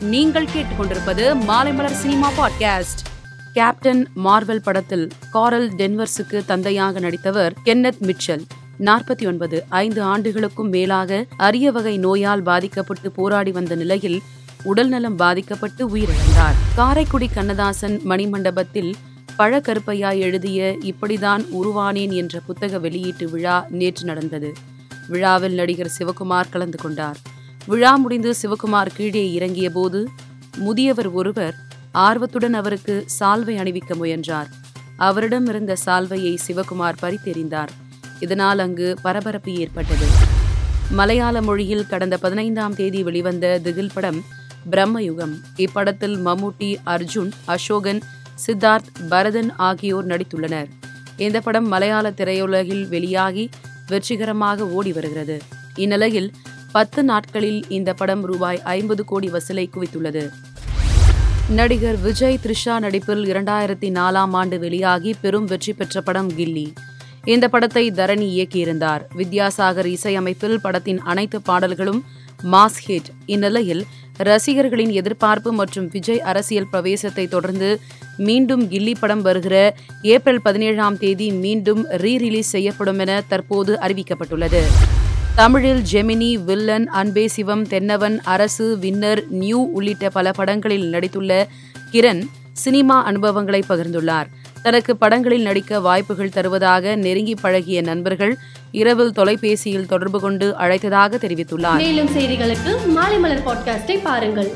நீங்கள் கேட்டுக்கொண்டிருப்பது Maalaimalar cinema podcast. Captain Marvel படத்தில் காரல் டென்வர்ஸுக்கு தந்தையாக நடித்தவர் கென்னத் மிட்சல் நாற்பத்தி ஒன்பது ஐந்து ஆண்டுகளுக்கும் மேலாக அரிய வகை நோயால் பாதிக்கப்பட்டு போராடி வந்த நிலையில் உடல்நலம் பாதிக்கப்பட்டு உயிரிழந்தார். காரைக்குடி கண்ணதாசன் மணிமண்டபத்தில் பழக்கருப்பையா எழுதிய இப்படிதான் உருவானேன் என்ற புத்தக வெளியீட்டு விழா நேற்று நடந்தது. விழாவில் நடிகர் சிவகுமார் கலந்து கொண்டார். விழா முடிந்து சிவகுமார் கீழே இறங்கிய போது முதியவர் ஒருவர் ஆர்வத்துடன் அவருக்கு சால்வை அணிவிக்க முயன்றார். அவரிடம் இருந்த சால்வையை சிவகுமார் பறித்தெறிந்தார். இதனால் அங்கு பரபரப்பு ஏற்பட்டது. மலையாள மொழியில் கடந்த பதினைந்தாம் தேதி வெளிவந்த திகில் படம் பிரம்மயுகம். இப்படத்தில் மம்முட்டி அர்ஜுன் அசோகன் சித்தார்த் பரதன் ஆகியோர் நடித்துள்ளனர். இந்த படம் மலையாள திரையுலகில் வெளியாகி வெற்றிகரமாக ஓடி வருகிறது. இந்நிலையில் பத்து நாட்களில் இந்த படம் ரூபாய் ஐம்பது கோடி வசூலை குவித்துள்ளது. நடிகர் விஜய் த்ரிஷா நடிப்பில் இரண்டாயிரத்தி நாலாம் ஆண்டு வெளியாகி பெரும் வெற்றி பெற்ற படம் கில்லி. இந்த படத்தை தரணி இயக்கியிருந்தார். வித்யாசாகர் இசையமைப்பில் படத்தின் அனைத்து பாடல்களும் மாஸ் ஹிட். இந்நிலையில் ரசிகர்களின் எதிர்பார்ப்பு மற்றும் விஜய் அரசியல் பிரவேசத்தை தொடர்ந்து மீண்டும் கில்லி படம் வருகிற ஏப்ரல் பதினேழாம் தேதி மீண்டும் ரீ ரிலீஸ் செய்யப்படும் என தற்போது அறிவிக்கப்பட்டுள்ளது. தமிழில் ஜெமினி வில்லன் அன்பே சிவம் தென்னவன் அரசு வின்னர் நியூ உள்ளிட்ட பல படங்களில் நடித்துள்ள கிரண் சினிமா அனுபவங்களை பகிர்ந்துள்ளார். தனக்கு படங்களில் நடிக்க வாய்ப்புகள் தருவதாக நெருங்கி பழகிய நண்பர்கள் இரவில் தொலைபேசியில் தொடர்பு கொண்டு அழைத்ததாக தெரிவித்துள்ளார். மேலும் செய்திகளுக்கு மாலை மலர் பாட்காஸ்டை பாருங்கள்.